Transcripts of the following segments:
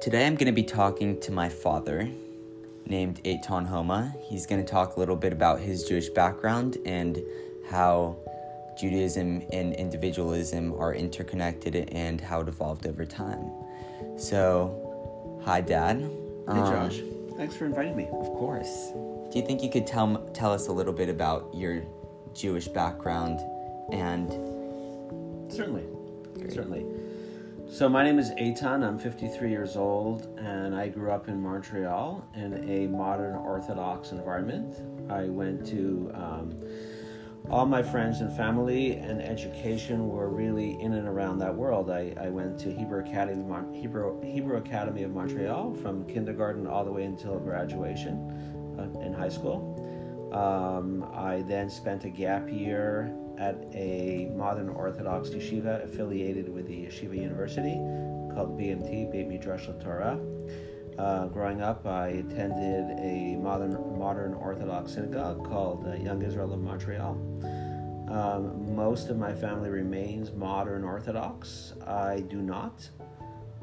Today I'm going to be talking to my father, named Eitan Homa. He's going to talk a little bit about his Jewish background and how Judaism and individualism are interconnected and how it evolved over time. So, hi, Dad. Hey, um, Josh. Thanks for inviting me. Of course. Do you think you could tell tell us a little bit about your Jewish background and? Certainly, Great. certainly. So my name is Eitan. I'm 53 years old, and I grew up in Montreal in a modern Orthodox environment. I went to um, all my friends and family and education were really in and around that world. I, I went to Hebrew Academy, Hebrew, Hebrew Academy of Montreal from kindergarten all the way until graduation uh, in high school. Um, I then spent a gap year at a modern Orthodox yeshiva affiliated with the Yeshiva University called BMT, Beit Midrash Torah. Uh, growing up, I attended a modern modern Orthodox synagogue called uh, Young Israel of Montreal. Um, most of my family remains modern Orthodox. I do not.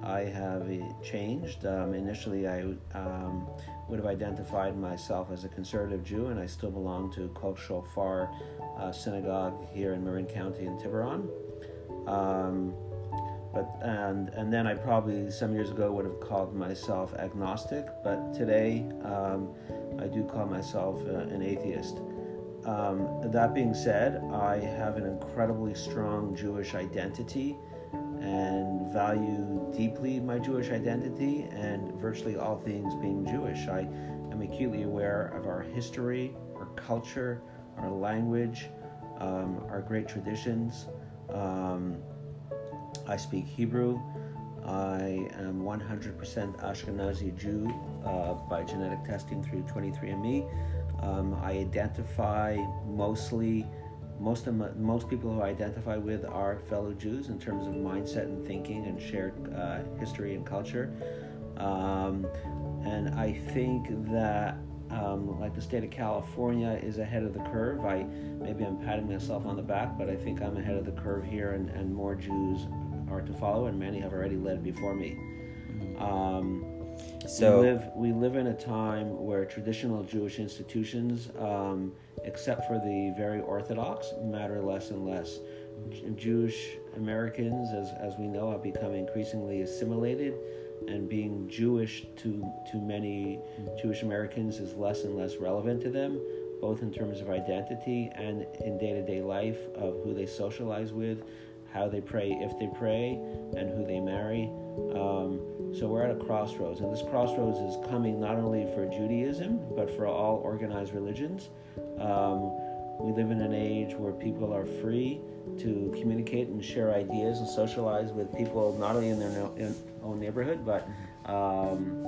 I have changed. Um, initially, I um, would have identified myself as a conservative Jew, and I still belong to Kol Shofar uh, Synagogue here in Marin County in Tiburon. Um, but and and then I probably some years ago would have called myself agnostic, but today um, I do call myself uh, an atheist. Um, that being said, I have an incredibly strong Jewish identity value deeply my Jewish identity and virtually all things being Jewish. I am acutely aware of our history, our culture, our language, um, our great traditions. Um, I speak Hebrew. I am 100% Ashkenazi Jew uh, by genetic testing through 23andMe. Um, I identify mostly most of my, most people who I identify with are fellow Jews in terms of mindset and thinking and shared uh, history and culture. Um, and I think that um, like the state of California is ahead of the curve. I maybe I'm patting myself on the back, but I think I'm ahead of the curve here, and, and more Jews are to follow, and many have already led before me. Mm-hmm. Um, so we live we live in a time where traditional Jewish institutions, um, except for the very Orthodox, matter less and less. Jewish Americans, as as we know, have become increasingly assimilated, and being Jewish to to many Jewish Americans is less and less relevant to them, both in terms of identity and in day to day life of who they socialize with, how they pray if they pray, and who they marry. Um, so we're at a crossroads, and this crossroads is coming not only for Judaism but for all organized religions. Um, we live in an age where people are free to communicate and share ideas and socialize with people not only in their own neighborhood but um,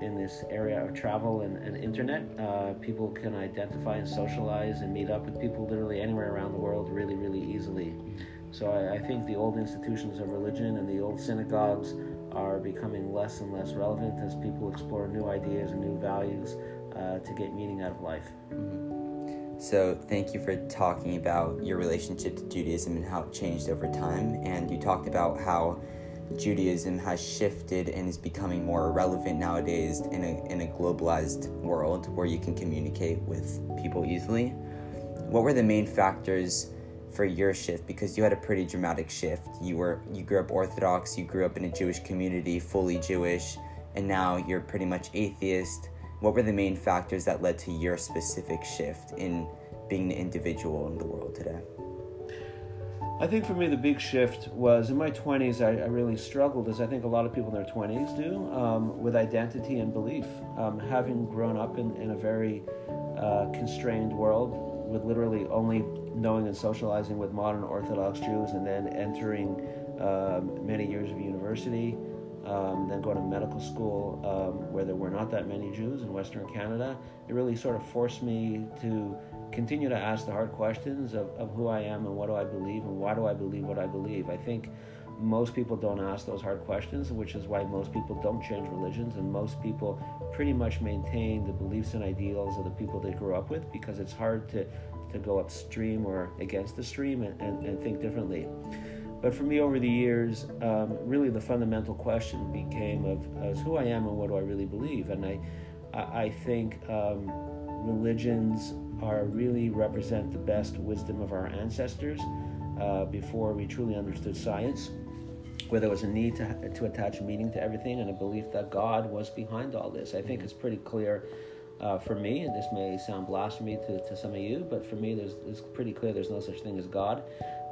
in this area of travel and, and internet. Uh, people can identify and socialize and meet up with people literally anywhere around the world really, really easily. So I, I think the old institutions of religion and the old synagogues are becoming less and less relevant as people explore new ideas and new values uh, to get meaning out of life. Mm-hmm. So, thank you for talking about your relationship to Judaism and how it changed over time. And you talked about how Judaism has shifted and is becoming more relevant nowadays in a, in a globalized world where you can communicate with people easily. What were the main factors for your shift because you had a pretty dramatic shift. You were you grew up Orthodox, you grew up in a Jewish community, fully Jewish, and now you're pretty much atheist. What were the main factors that led to your specific shift in being an individual in the world today? I think for me, the big shift was in my 20s, I, I really struggled, as I think a lot of people in their 20s do, um, with identity and belief. Um, having grown up in, in a very uh, constrained world with literally only knowing and socializing with modern Orthodox Jews, and then entering um, many years of university, um, then going to medical school um, where there were not that many Jews in Western Canada. It really sort of forced me to continue to ask the hard questions of, of who I am and what do I believe and why do I believe what I believe. I think most people don't ask those hard questions, which is why most people don't change religions, and most people pretty much maintain the beliefs and ideals of the people they grew up with because it's hard to, to go upstream or against the stream and, and, and think differently. But for me, over the years, um, really the fundamental question became of as who I am and what do I really believe. And I, I, I think um, religions are really represent the best wisdom of our ancestors uh, before we truly understood science, where there was a need to, to attach meaning to everything and a belief that God was behind all this. I think it's pretty clear uh, for me, and this may sound blasphemy to, to some of you, but for me, there's, it's pretty clear there's no such thing as God.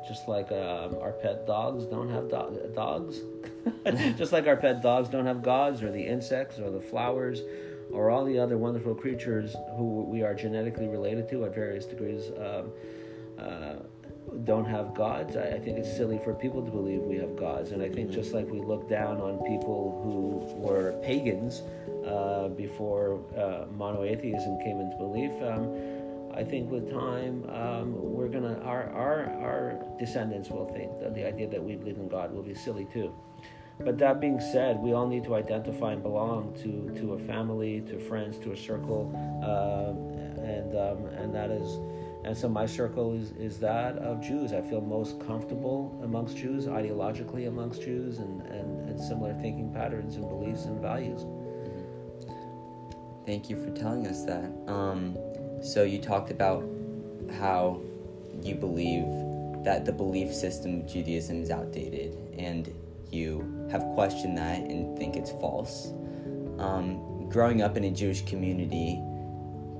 Just like um, our pet dogs don't have do- dogs, just like our pet dogs don't have gods, or the insects, or the flowers, or all the other wonderful creatures who we are genetically related to at various degrees. Um, uh, don't have gods. I, I, think it's silly for people to believe we have gods. And I think just like we look down on people who were pagans uh, before uh, monotheism came into belief, um, I think with time um, we're gonna our, our our descendants will think that the idea that we believe in God will be silly too. But that being said, we all need to identify and belong to, to a family, to friends, to a circle, uh, and um, and that is and so my circle is, is that of Jews. I feel most comfortable amongst Jews, ideologically amongst Jews, and, and, and similar thinking patterns and beliefs and values. Thank you for telling us that. Um, so you talked about how you believe that the belief system of Judaism is outdated, and you have questioned that and think it's false. Um, growing up in a Jewish community,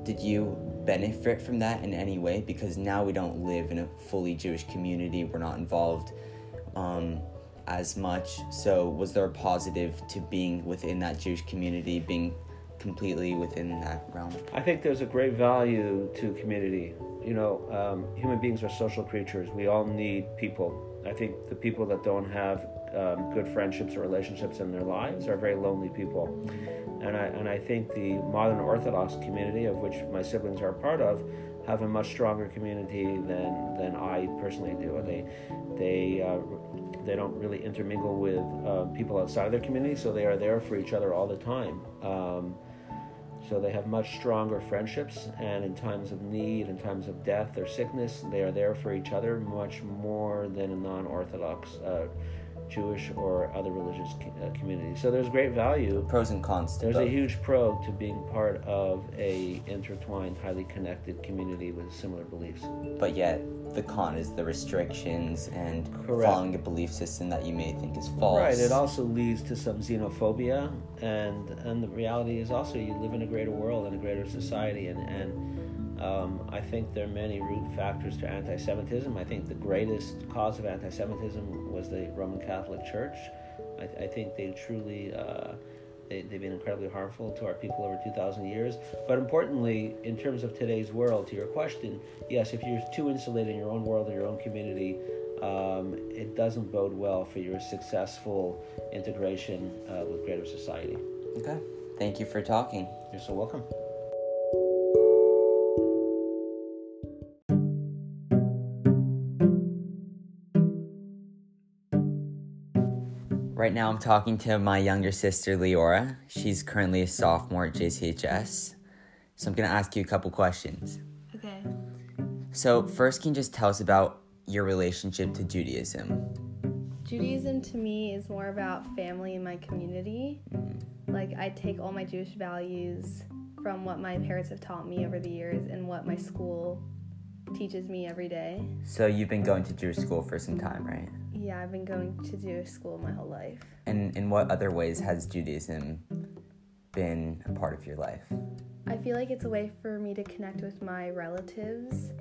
did you benefit from that in any way because now we don't live in a fully Jewish community. We're not involved um, as much. So, was there a positive to being within that Jewish community, being completely within that realm? I think there's a great value to community. You know, um, human beings are social creatures. We all need people. I think the people that don't have um, good friendships or relationships in their lives are very lonely people. And I, and I think the modern Orthodox community, of which my siblings are part of, have a much stronger community than, than I personally do. They, they, uh, they don't really intermingle with uh, people outside of their community, so they are there for each other all the time. Um, so they have much stronger friendships, and in times of need, in times of death or sickness, they are there for each other much more than a non Orthodox uh, Jewish or other religious uh, communities. So there's great value. Pros and cons. there's both. a huge pro to being part of a intertwined, highly connected community with similar beliefs. But yet, the con is the restrictions and Correct. following a belief system that you may think is false. Right. It also leads to some xenophobia, and and the reality is also you live in a greater world and a greater society, and and um, I think there are many root factors to anti Semitism. I think the greatest cause of anti Semitism was the Roman Catholic Church. I, I think they truly. Uh, they, have been incredibly harmful to our people over 2,000 years. But importantly, in terms of today's world, to your question, yes, if you're too insulated in your own world and your own community, um, it doesn't bode well for your successful integration uh, with greater society. Okay. Thank you for talking. You're so welcome. Right now, I'm talking to my younger sister, Leora. She's currently a sophomore at JCHS. So I'm going to ask you a couple questions. Okay. So, first, can you just tell us about your relationship to Judaism? Judaism to me is more about family and my community. Mm-hmm. Like, I take all my Jewish values from what my parents have taught me over the years and what my school teaches me every day. So, you've been going to Jewish school for some time, right? Yeah, I've been going to Jewish school my whole life. And in what other ways has Judaism been a part of your life? I feel like it's a way for me to connect with my relatives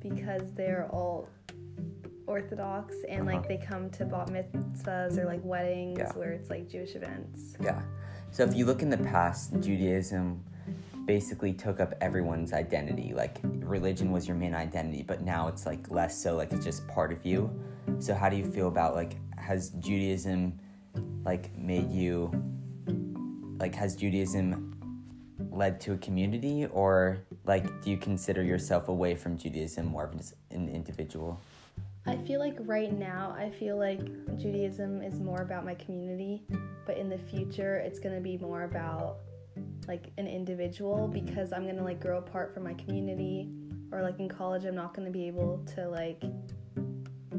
because they're all Orthodox and uh-huh. like they come to bat mitzvahs or like weddings yeah. where it's like Jewish events. Yeah. So if you look in the past, Judaism basically took up everyone's identity. Like religion was your main identity, but now it's like less so like it's just part of you. So how do you feel about like has Judaism like made you like has Judaism led to a community or like do you consider yourself away from Judaism more of an individual? I feel like right now I feel like Judaism is more about my community, but in the future it's going to be more about like an individual mm-hmm. because I'm to like grow apart from my community or like in college I'm not to be able to like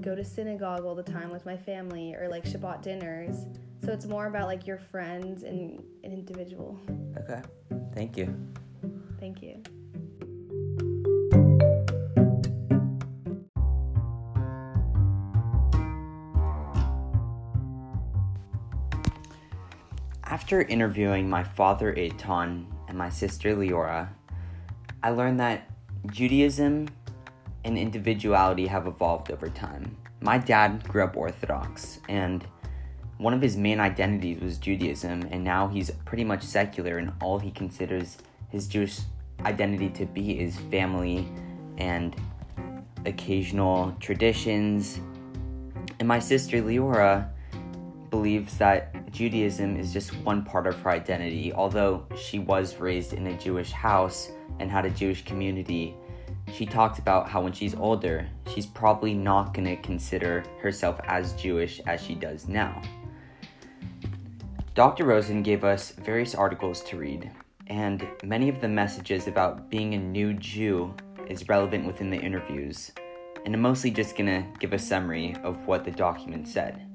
go to synagogue all the time with my family or like Shabbat dinners. So it's more about like your friends and an individual. Okay. Thank you. Thank you. After interviewing my father Eitan and my sister Leora, I learned that Judaism and individuality have evolved over time. My dad grew up Orthodox, and one of his main identities was Judaism, and now he's pretty much secular, and all he considers his Jewish identity to be is family and occasional traditions. And my sister Leora believes that Judaism is just one part of her identity, although she was raised in a Jewish house and had a Jewish community she talked about how when she's older, she's probably not going to consider herself as Jewish as she does now. Dr. Rosen gave us various articles to read, and many of the messages about being a new Jew is relevant within the interviews, and I'm mostly just going to give a summary of what the document said.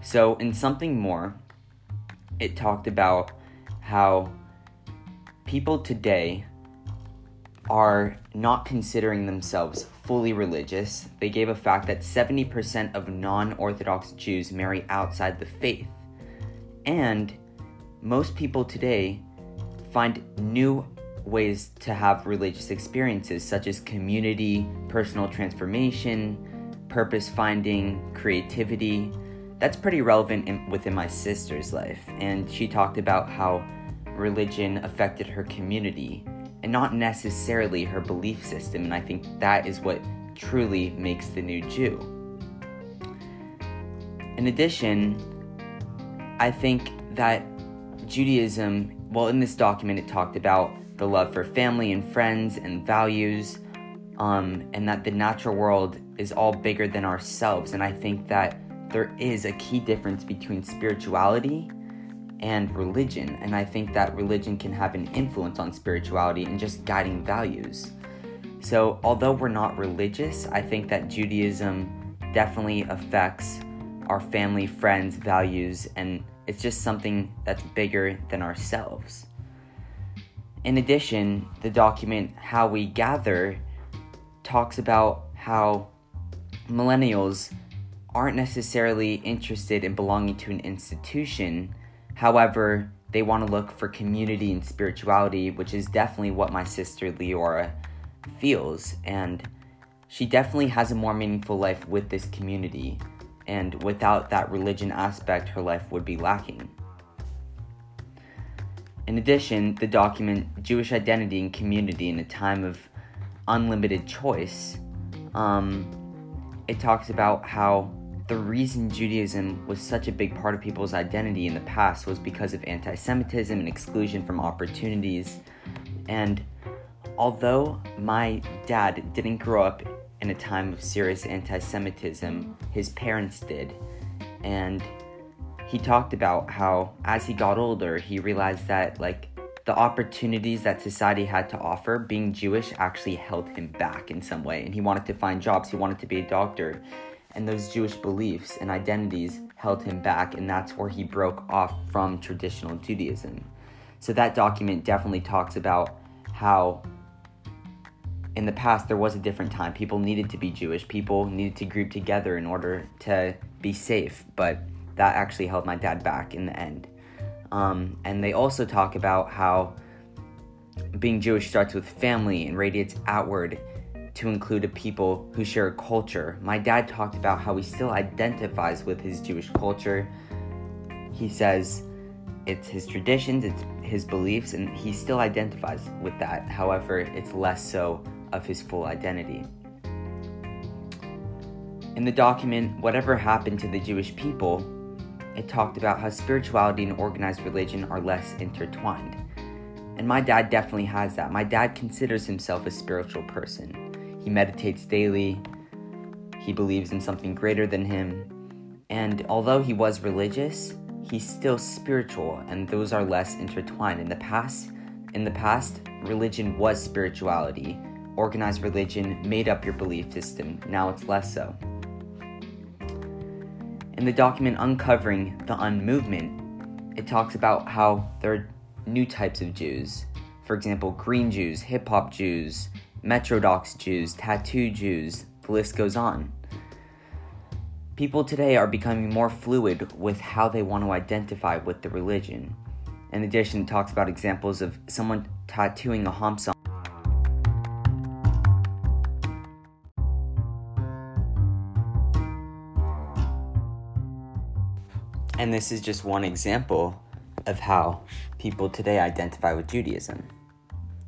So, in something more, it talked about how people today are not considering themselves fully religious. They gave a fact that 70% of non Orthodox Jews marry outside the faith. And most people today find new ways to have religious experiences, such as community, personal transformation, purpose finding, creativity. That's pretty relevant in, within my sister's life. And she talked about how religion affected her community and not necessarily her belief system. And I think that is what truly makes the new Jew. In addition, I think that Judaism, well, in this document, it talked about the love for family and friends and values, um, and that the natural world is all bigger than ourselves. And I think that there is a key difference between spirituality and religion. And I think that religion can have an influence on spirituality and just guiding values. So, although we're not religious, I think that Judaism definitely affects our family, friends, values, and it's just something that's bigger than ourselves. In addition, the document How We Gather talks about how millennials aren't necessarily interested in belonging to an institution However, they want to look for community and spirituality, which is definitely what my sister Leora feels. And she definitely has a more meaningful life with this community. And without that religion aspect, her life would be lacking. In addition, the document Jewish Identity and Community in a Time of Unlimited Choice, um, it talks about how the reason Judaism was such a big part of people's identity in the past was because of anti Semitism and exclusion from opportunities. And although my dad didn't grow up in a time of serious anti Semitism, his parents did. And he talked about how, as he got older, he realized that, like, the opportunities that society had to offer, being Jewish actually held him back in some way. And he wanted to find jobs, he wanted to be a doctor and those Jewish beliefs and identities held him back, and that's where he broke off from traditional Judaism. So that document definitely talks about how in the past there was a different time. People needed to be Jewish, people needed to group together in order to be safe, but that actually held my dad back in the end. Um, and they also talk about how being Jewish starts with family and radiates outward to include a people who share a culture. My dad talked about how he still identifies with his Jewish culture. He says it's his traditions, it's his beliefs, and he still identifies with that. However, it's less so of his full identity. In the document, Whatever Happened to the Jewish People, it talked about how spirituality and organized religion are less intertwined. And my dad definitely has that. My dad considers himself a spiritual person. He meditates daily. He believes in something greater than him. And although he was religious, he's still spiritual, and those are less intertwined. In the past, in the past, religion was spirituality. Organized religion made up your belief system. Now it's less so. In the document Uncovering the Unmovement, it talks about how there are new types of Jews. For example, green Jews, hip hop Jews, Metrodox Jews, tattoo Jews, the list goes on. People today are becoming more fluid with how they want to identify with the religion. In addition, it talks about examples of someone tattooing a song. And this is just one example of how people today identify with Judaism.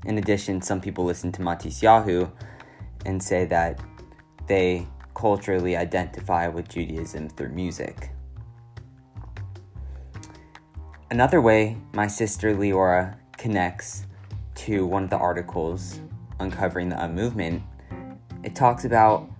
In addition, some people listen to Matisyahu and say that they culturally identify with Judaism through music. Another way my sister Leora connects to one of the articles uncovering the Un movement, it talks about,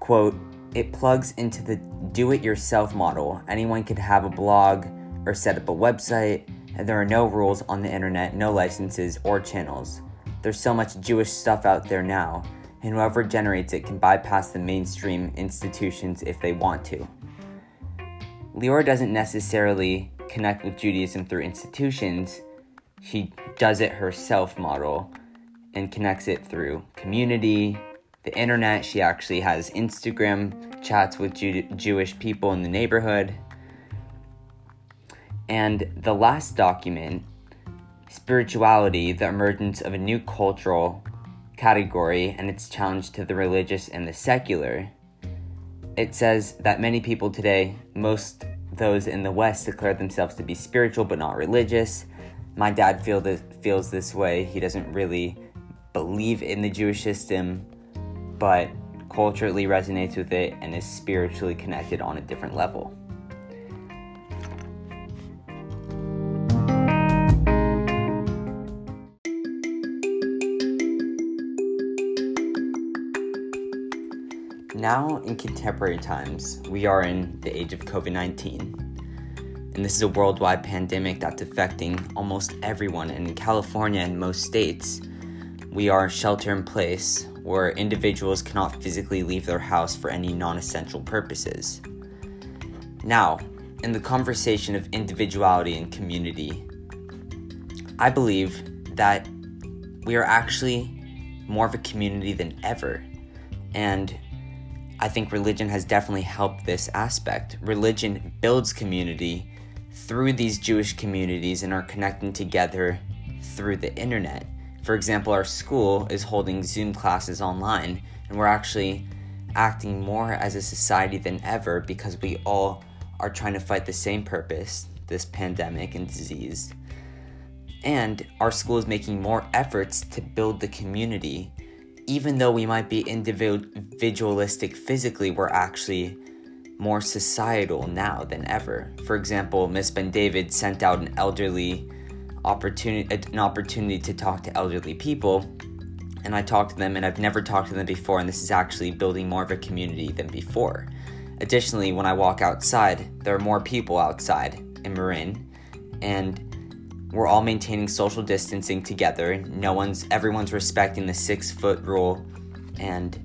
quote, it plugs into the do it yourself model. Anyone can have a blog or set up a website, there are no rules on the internet, no licenses or channels. There's so much Jewish stuff out there now, and whoever generates it can bypass the mainstream institutions if they want to. Leora doesn't necessarily connect with Judaism through institutions, she does it herself model and connects it through community, the internet. She actually has Instagram chats with Jew- Jewish people in the neighborhood. And the last document, Spirituality, the emergence of a new cultural category and its challenge to the religious and the secular. It says that many people today, most those in the West, declare themselves to be spiritual but not religious. My dad feel this, feels this way. He doesn't really believe in the Jewish system, but culturally resonates with it and is spiritually connected on a different level. Now, in contemporary times, we are in the age of COVID 19. And this is a worldwide pandemic that's affecting almost everyone. And in California and most states, we are shelter in place where individuals cannot physically leave their house for any non essential purposes. Now, in the conversation of individuality and community, I believe that we are actually more of a community than ever. And I think religion has definitely helped this aspect. Religion builds community through these Jewish communities and are connecting together through the internet. For example, our school is holding Zoom classes online, and we're actually acting more as a society than ever because we all are trying to fight the same purpose this pandemic and disease. And our school is making more efforts to build the community. Even though we might be individualistic physically, we're actually more societal now than ever. For example, Miss Ben David sent out an elderly opportunity an opportunity to talk to elderly people and I talked to them and I've never talked to them before and this is actually building more of a community than before. Additionally, when I walk outside, there are more people outside in Marin and we're all maintaining social distancing together. No one's everyone's respecting the 6 foot rule and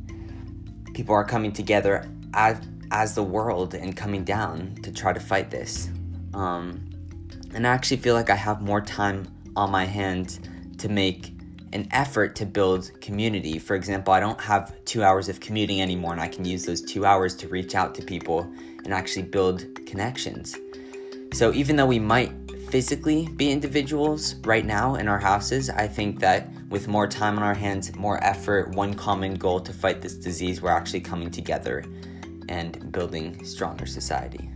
people are coming together as as the world and coming down to try to fight this. Um, and I actually feel like I have more time on my hands to make an effort to build community. For example, I don't have two hours of commuting anymore, and I can use those two hours to reach out to people and actually build connections. So, even though we might physically be individuals right now in our houses, I think that with more time on our hands, more effort, one common goal to fight this disease, we're actually coming together and building stronger society.